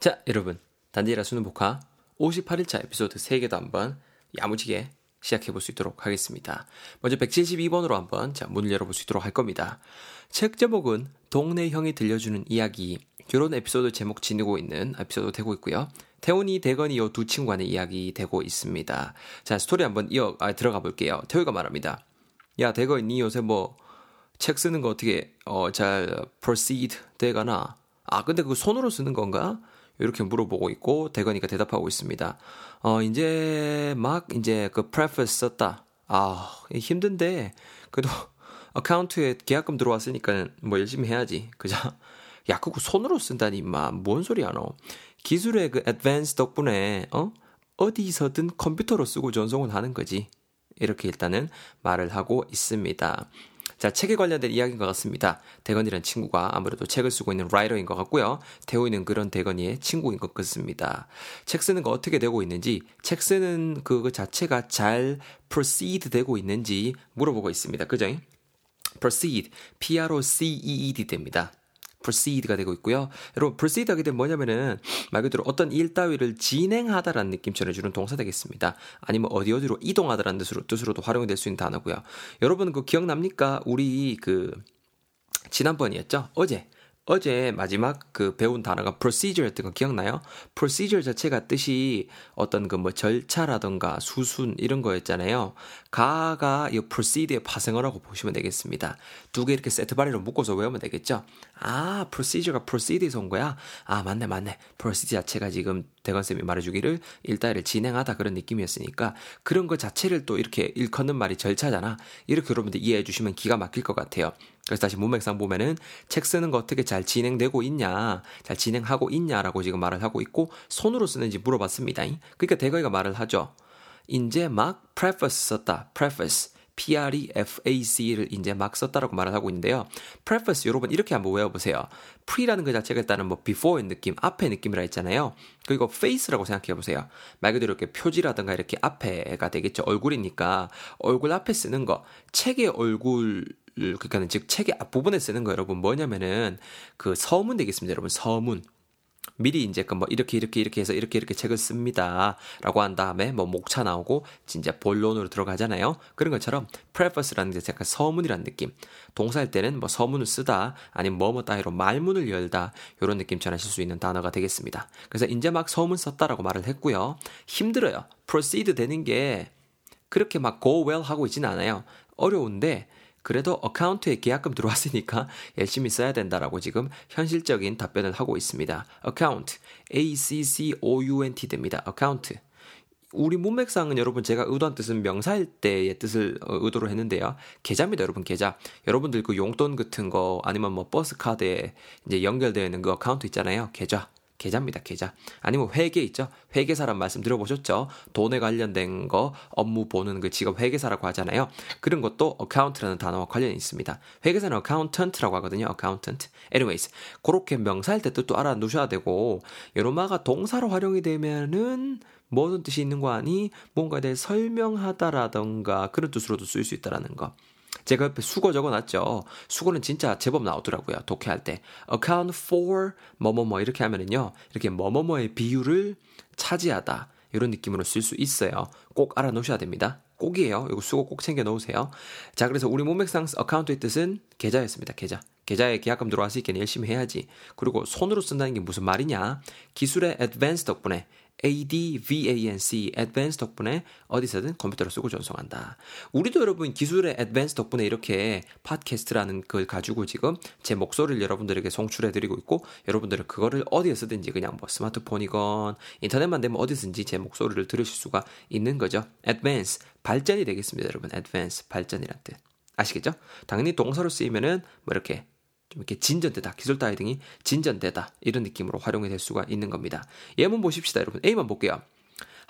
자, 여러분. 단디라 수능 voca 58일차 에피소드 3개도 한번 야무지게 시작해 볼 수 있도록 하겠습니다. 먼저 172번으로 한번 자, 문을 열어볼 수 있도록 할 겁니다. 책 제목은 동네 형이 들려주는 이야기. 고런 에피소드 제목 지니고 있는 에피소드 되고 있고요. 태훈이, 대건이 요 두 친구 간의 이야기 되고 있습니다. 자, 스토리 한번 이어 아, 들어가 볼게요. 태우가 말합니다. 야, 대건, 니 요새 뭐 책 쓰는 거 어떻게 어, 잘 proceed 돼가나 아, 근데 그거 손으로 쓰는 건가? 이렇게 물어보고 있고 대건이가 대답하고 있습니다. 어 이제 막 이제 그 preface 썼다. 아 힘든데 그래도 어카운트에 계약금 들어왔으니까 뭐 열심히 해야지. 그죠? 야 그거 손으로 쓴다니 임마 뭔 소리야 너. 기술의 그 advance 덕분에 어 어디서든 컴퓨터로 쓰고 전송을 하는 거지. 이렇게 일단은 말을 하고 있습니다. 자, 책에 관련된 이야기인 것 같습니다. 대건이라는 친구가 아무래도 책을 쓰고 있는 라이터인 것 같고요. 태호이는 그런 대건이의 친구인 것 같습니다. 책 쓰는 거 어떻게 되고 있는지, 책 쓰는 그 자체가 잘 proceed 되고 있는지 물어보고 있습니다. 그죠? proceed, P-R-O-C-E-E-D 됩니다. Proceed가 되고 있고요. 여러분, proceed 하게 되면 뭐냐면은 말 그대로 어떤 일 따위를 진행하다라는 느낌 전해주는 동사 되겠습니다. 아니면 어디 어디로 이동하다라는 뜻으로, 뜻으로도 활용이 될 수 있는 단어고요. 여러분 그 기억납니까? 우리 그 지난번이었죠? 어제 어제 마지막 그 배운 단어가 procedure였던 거 기억나요? procedure 자체가 뜻이 어떤 그 뭐 절차라던가 수순 이런 거였잖아요. 가가 이 proceed의 파생어라고 보시면 되겠습니다. 두 개 이렇게 세트 발리로 묶어서 외우면 되겠죠. 아, procedure가 proceed에서 온 거야? 아, 맞네, 맞네. procedure 자체가 지금 대건쌤이 말해주기를 일단을 진행하다 그런 느낌이었으니까 그런 거 자체를 또 이렇게 일컫는 말이 절차잖아. 이렇게 여러분들 이해해 주시면 기가 막힐 것 같아요. 그래서 다시 문맥상 보면은 책 쓰는 거 어떻게 잘 진행되고 있냐, 잘 진행하고 있냐라고 지금 말을 하고 있고 손으로 쓰는지 물어봤습니다. 그러니까 대거이가 말을 하죠. 이제 막 preface 썼다. preface. P-R-E-F-A-C를 이제 막 썼다라고 말을 하고 있는데요. preface 여러분 이렇게 한번 외워보세요. pre라는 그 자체가 일단은 뭐 before의 느낌, 앞의 느낌이라 했잖아요. 그리고 face라고 생각해보세요. 말 그대로 이렇게 표지라든가 이렇게 앞에가 되겠죠. 얼굴이니까 얼굴 앞에 쓰는 거. 책의 얼굴 그러니까는 즉 책의 앞부분에 쓰는 거 여러분 뭐냐면은 그 서문 되겠습니다 여러분 서문 미리 이제 그뭐 이렇게 이렇게 이렇게 해서 이렇게 이렇게 책을 씁니다라고 한 다음에 뭐 목차 나오고 진짜 본론으로 들어가잖아요. 그런 것처럼 preface라는 게 약간 서문이라는 느낌. 동사일 때는 뭐 서문을 쓰다 아니면 뭐뭐 따위로 말문을 열다 이런 느낌 전하실 수 있는 단어가 되겠습니다. 그래서 이제 막 서문 썼다라고 말을 했고요. 힘들어요. proceed 되는 게 그렇게 막 go well 하고 있지는 않아요. 어려운데 그래도 어카운트에 계약금 들어왔으니까 열심히 써야 된다라고 지금 현실적인 답변을 하고 있습니다. account, A-C-C-O-U-N-T 됩니다. account. 우리 문맥상은 여러분 제가 의도한 뜻은 명사일 때의 뜻을 어, 의도로 했는데요. 계좌입니다, 여러분 계좌. 여러분들 그 용돈 같은 거 아니면 뭐 버스 카드에 이제 연결되어 있는 그 account 있잖아요. 계좌. 계좌입니다, 계좌. 아니면 회계 있죠? 회계사란 말씀 들어보셨죠? 돈에 관련된 거, 업무 보는 그 직업 회계사라고 하잖아요. 그런 것도 account라는 단어와 관련이 있습니다. 회계사는 accountant라고 하거든요, accountant. anyways, 그렇게 명사일 때 뜻도 알아두셔야 되고, 요놈아가 동사로 활용이 되면은 무슨 뜻이 있는 거 아니? 뭔가에 대해 설명하다라던가 그런 뜻으로도 쓰일 수 있다라는 거. 제가 옆에 수거 적어놨죠. 수거는 진짜 제법 나오더라고요. 독해할 때. account for 뭐뭐뭐 이렇게 하면은요. 이렇게 뭐뭐뭐의 비율을 차지하다. 이런 느낌으로 쓸 수 있어요. 꼭 알아놓으셔야 됩니다. 꼭이에요. 이거 수고 꼭 챙겨 놓으세요. 자, 그래서 우리 문맥상 어카운트의 뜻은 계좌였습니다. 계좌. 계좌에 계약금 들어왔으니까 열심히 해야지. 그리고 손으로 쓴다는 게 무슨 말이냐? 기술의 advance 덕분에 ADVANC, advance 덕분에 어디서든 컴퓨터를 쓰고 전송한다. 우리도 여러분 기술의 advance 덕분에 이렇게 팟캐스트라는 걸 가지고 지금 제 목소리를 여러분들에게 송출해드리고 있고 여러분들은 그거를 어디에서든지 그냥 뭐 스마트폰이건 인터넷만 되면 어디든지 제 목소리를 들으실 수가 있는 거죠. advance, 발전이 되겠습니다, 여러분. advance, 발전이란 뜻. 아시겠죠? 당연히 동사로 쓰이면은 뭐 이렇게 좀 이렇게 진전되다, 기술 따위 등이 진전되다 이런 느낌으로 활용이 될 수가 있는 겁니다. 예문 보십시다, 여러분. A만 볼게요.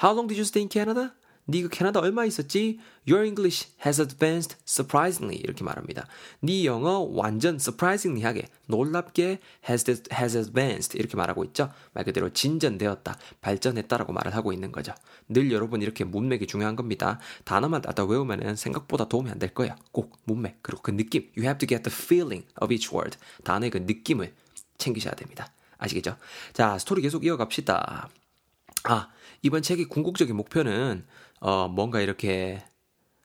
How long did you stay in Canada? 네그 캐나다 얼마 있었지? Your English has advanced surprisingly 이렇게 말합니다. 네 영어 완전 surprisingly하게 놀랍게 has has advanced 이렇게 말하고 있죠. 말 그대로 진전되었다, 발전했다라고 말을 하고 있는 거죠. 늘 여러분 이렇게 문맥이 중요한 겁니다. 단어만 따다 외우면은 생각보다 도움이 안 될 거예요. 꼭 문맥 그리고 그 느낌. You have to get the feeling of each word. 단어의 그 느낌을 챙기셔야 됩니다. 아시겠죠? 자, 스토리 계속 이어갑시다. 아, 이번 책의 궁극적인 목표는 어, 뭔가 이렇게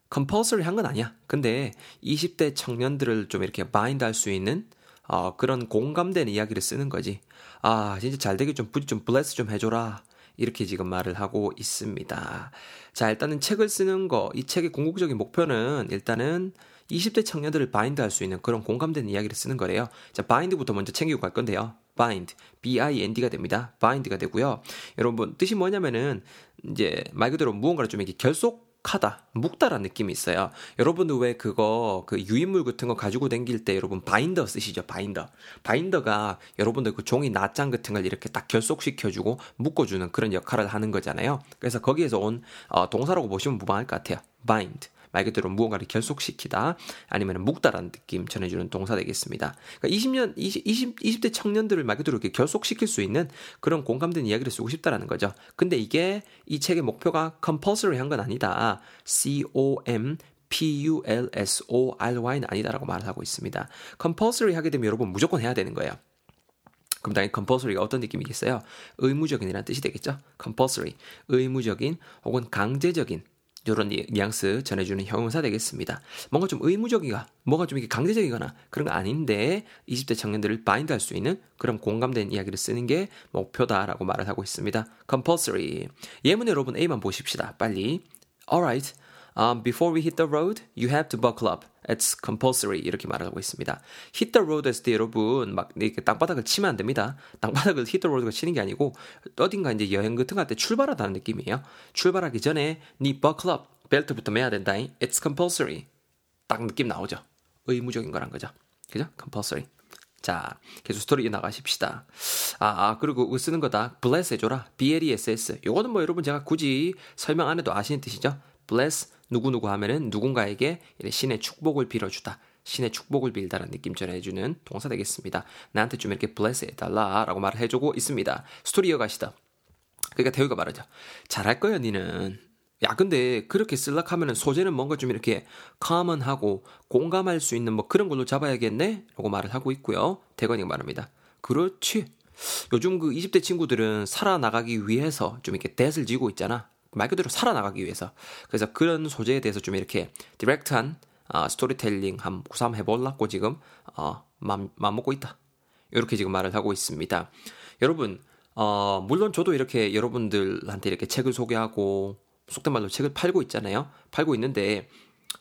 compulsory 한건 아니야. 근데 20대 청년들을 좀 이렇게 bind 할 수 있는 어, 그런 공감되는 이야기를 쓰는 거지. 아, 진짜 잘 되게 좀 부디 좀 bless 좀 해줘라. 이렇게 지금 말을 하고 있습니다. 자, 일단은 책을 쓰는 거, 이 책의 궁극적인 목표는 일단은 20대 청년들을 bind 할 수 있는 그런 공감되는 이야기를 쓰는 거래요. 자, bind부터 먼저 챙기고 갈 건데요. Bind, b-i-n-d가 됩니다. bind가 되고요. 여러분 뜻이 뭐냐면은 이제 말 그대로 무언가를 좀 이렇게 결속 하다, 묶다라는 느낌이 있어요. 여러분도 왜 그거 그 유인물 같은 거 가지고 댕길 때 여러분 바인더 쓰시죠? 바인더. 바인더가 여러분들 그 종이 낱장 같은 걸 이렇게 딱 결속시켜주고 묶어주는 그런 역할을 하는 거잖아요. 그래서 거기에서 온 어, 동사라고 보시면 무방할 것 같아요. bind. 말 그대로 무언가를 결속시키다 아니면 묵다라는 느낌 전해주는 동사 되겠습니다. 그러니까 20년, 20, 20, 20대 청년들을 말 그대로 이렇게 결속시킬 수 있는 그런 공감된 이야기를 쓰고 싶다라는 거죠. 근데 이게 이 책의 목표가 compulsory 한 건 아니다. C-O-M P-U-L-S-O-R-Y는 아니다라고 말을 하고 있습니다. compulsory 하게 되면 여러분 무조건 해야 되는 거예요. 그럼 당연히 compulsory가 어떤 느낌이겠어요? 의무적인이라는 뜻이 되겠죠? compulsory, 의무적인 혹은 강제적인 이런 뉘앙스 전해주는 형용사 되겠습니다. 뭔가 좀 의무적이가, 뭔가 좀 이게 강제적이거나 그런 거 아닌데 20대 청년들을 바인드 할 수 있는 그런 공감된 이야기를 쓰는 게 목표다라고 말을 하고 있습니다. compulsory. 예문 여러분 A만 보십시다. 빨리. Alright. Um, before we hit the road, you have to buckle up. It's compulsory. 이렇게 말을 하고 있습니다. hit the road 했을 때 여러분 막 이렇게 땅바닥을 치면 안 됩니다. 땅바닥을 hit the road가 치는 게 아니고 어딘가 이제 여행 같은 거 할 때 출발하다는 느낌이에요. 출발하기 전에 네 buckle up. 벨트부터 매야 된다. It's compulsory. 딱 느낌 나오죠. 의무적인 거란 거죠. 그죠? compulsory. 자, 계속 스토리 나가십시다. 아, 아, 그리고 쓰는 거다. bless 해줘라. B-L-E-S-S. 요거는 뭐 여러분 제가 굳이 설명 안 해도 아시는 뜻이죠? Bless 누구누구 하면은 누군가에게 신의 축복을 빌어주다. 신의 축복을 빌다라는 느낌 전해주는 동사 되겠습니다. 나한테 좀 이렇게 bless 해달라 라고 말을 해주고 있습니다. 스토리 이어가시다. 그러니까 대우가 말하죠. 잘할 거야, 니는. 야, 근데 그렇게 쓸락 하면 은 소재는 뭔가 좀 이렇게 common하고 공감할 수 있는 뭐 그런 걸로 잡아야겠네? 라고 말을 하고 있고요. 대건이가 말합니다. 그렇지. 요즘 그 20대 친구들은 살아나가기 위해서 좀 이렇게 대을 지고 있잖아. 말 그대로 살아나가기 위해서. 그래서 그런 소재에 대해서 좀 이렇게 디렉트한 어, 스토리텔링 한 구삼 해볼라고 지금 어, 맘, 맘 먹고 있다. 이렇게 지금 말을 하고 있습니다. 여러분, 어, 물론 저도 이렇게 여러분들한테 이렇게 책을 소개하고 속된 말로 책을 팔고 있잖아요. 팔고 있는데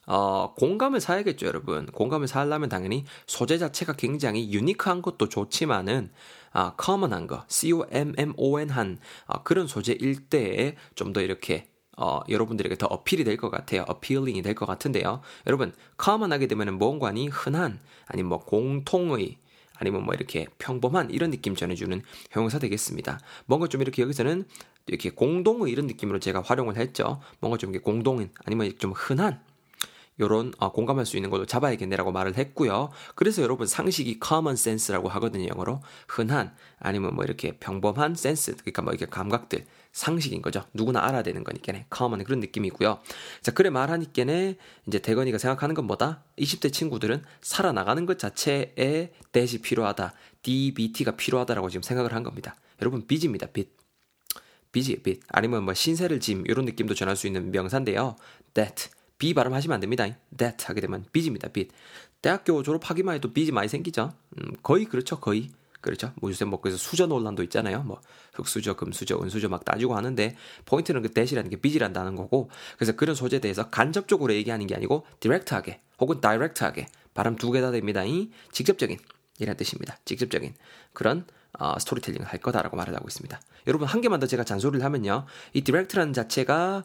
어, 공감을 사야겠죠, 여러분. 공감을 사려면 당연히 소재 자체가 굉장히 유니크한 것도 좋지만은 아, common한 거, C-O-M-M-O-N-한 아, 그런 소재일 때에 좀 더 이렇게 어, 여러분들에게 더 어필이 될 것 같아요. 어필링이 될 것 같은데요. 여러분, common하게 되면은 뭔관이 흔한, 아니면 뭐 공통의, 아니면 뭐 이렇게 평범한 이런 느낌 전해주는 형용사 되겠습니다. 뭔가 좀 이렇게 여기서는 이렇게 공동의 이런 느낌으로 제가 활용을 했죠. 뭔가 좀 이렇게 공동인, 아니면 좀 흔한, 요런 어, 공감할 수 있는 걸로 잡아야겠네라고 말을 했고요. 그래서 여러분 상식이 common sense라고 하거든요. 영어로 흔한 아니면 뭐 이렇게 평범한 센스 그러니까 뭐 이렇게 감각들 상식인 거죠. 누구나 알아야 되는 거니까네. common 그런 느낌이고요. 자 그래 말하니까네 이제 대건이가 생각하는 건 뭐다? 20대 친구들은 살아나가는 것 자체에 대시 필요하다. DBT가 필요하다라고 지금 생각을 한 겁니다. 여러분 빚입니다. 빚. 빚이 빚. 아니면 뭐 신세를 짐 이런 느낌도 전할 수 있는 명사인데요. debt. B 발음하시면 안 됩니다. that 하게 되면 빚입니다. 빚. 대학교 졸업하기만 해도 빚이 많이 생기죠. 음, 거의 그렇죠. 거의. 그렇죠. 뭐 요새 뭐 그래서 수저 논란도 있잖아요. 뭐 흑수저, 금수저, 은수저 막 따지고 하는데 포인트는 그 debt이라는 게 빚이란다는 거고 그래서 그런 소재에 대해서 간접적으로 얘기하는 게 아니고 direct하게 혹은 direct하게 발음 두 개 다 됩니다. 이 직접적인 이란 뜻입니다. 직접적인 그런 어, 스토리텔링을 할 거다라고 말을 하고 있습니다. 여러분 한 개만 더 제가 잔소리를 하면요. 이 direct라는 자체가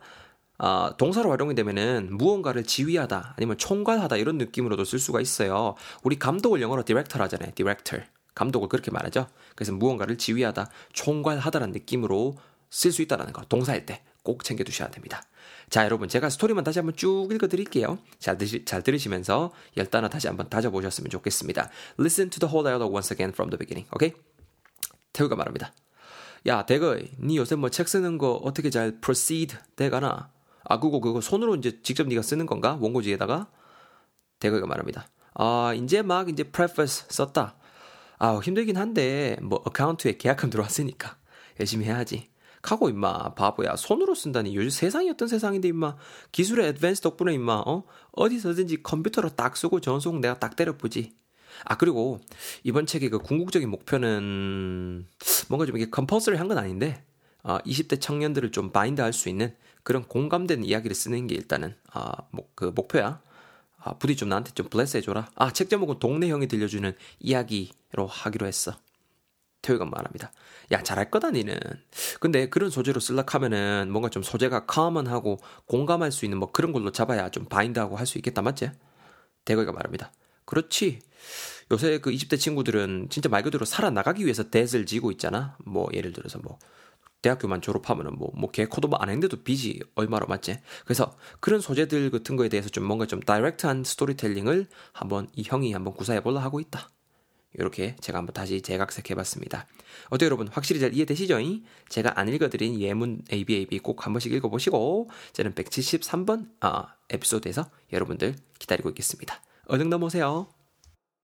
어, 동사로 활용이 되면은 무언가를 지휘하다 아니면 총괄하다 이런 느낌으로도 쓸 수가 있어요. 우리 감독을 영어로 director라 하잖아요. 디렉터. 감독을 그렇게 말하죠. 그래서 무언가를 지휘하다, 총괄하다라는 느낌으로 쓸 수 있다는 거. 동사일 때 꼭 챙겨 두셔야 됩니다. 자, 여러분, 제가 스토리만 다시 한번 쭉 읽어 드릴게요. 잘, 잘 들으시면서 열 단어 다시 한번 다져 보셨으면 좋겠습니다. Listen to the whole dialogue once again from the beginning. 오케이? 태우가 말합니다. 야, 대거이, 니 요새 뭐 책 쓰는 거 어떻게 잘 proceed 돼가나? 아, 그거, 그거 손으로 이제 직접 네가 쓰는 건가? 원고지에다가? 대거가 말합니다. 아, 이제 막 이제 preface 썼다. 아 힘들긴 한데 뭐 account에 계약금 들어왔으니까 열심히 해야지. 카고 임마 바보야 손으로 쓴다니 요즘 세상이 어떤 세상인데 임마 기술의 advance 덕분에 임마 어 어디서든지 컴퓨터로 딱 쓰고 전송 내가 딱 때려보지 아 그리고 이번 책의 그 궁극적인 목표는 뭔가 좀 이게 compulsory 한 건 아닌데 어, 20대 청년들을 좀 bind 할 수 있는 그런 공감되는 이야기를 쓰는 게 일단은 아, 뭐, 그 목표야. 아, 부디 좀 나한테 좀 bless 해줘라. 아, 책 제목은 동네 형이 들려주는 이야기로 하기로 했어. 태우가 말합니다. 야, 잘할 거다, 니는. 근데 그런 소재로 쓸락 하면은 뭔가 좀 소재가 common하고 공감할 수 있는 뭐 그런 걸로 잡아야 좀 bind하고 할 수 있겠다, 맞지? 대거이가 말합니다. 그렇지. 요새 그 20대 친구들은 진짜 말 그대로 살아나가기 위해서 대을 지고 있잖아. 뭐 예를 들어서 뭐 대학교만 졸업하면은 뭐, 뭐, 개 코드도 안 했는데도 빚이 얼마로 맞지? 그래서 그런 소재들 같은 거에 대해서 좀 뭔가 좀 다이렉트한 스토리텔링을 한번 이 형이 한번 구사해보려 하고 있다. 이렇게 제가 한번 다시 재각색해봤습니다. 어때 여러분 확실히 잘 이해되시죠? 제가 안 읽어드린 예문 ABAB 꼭 한 번씩 읽어보시고 저는 173번 아, 에피소드에서 여러분들 기다리고 있겠습니다. 얼른 넘어오세요.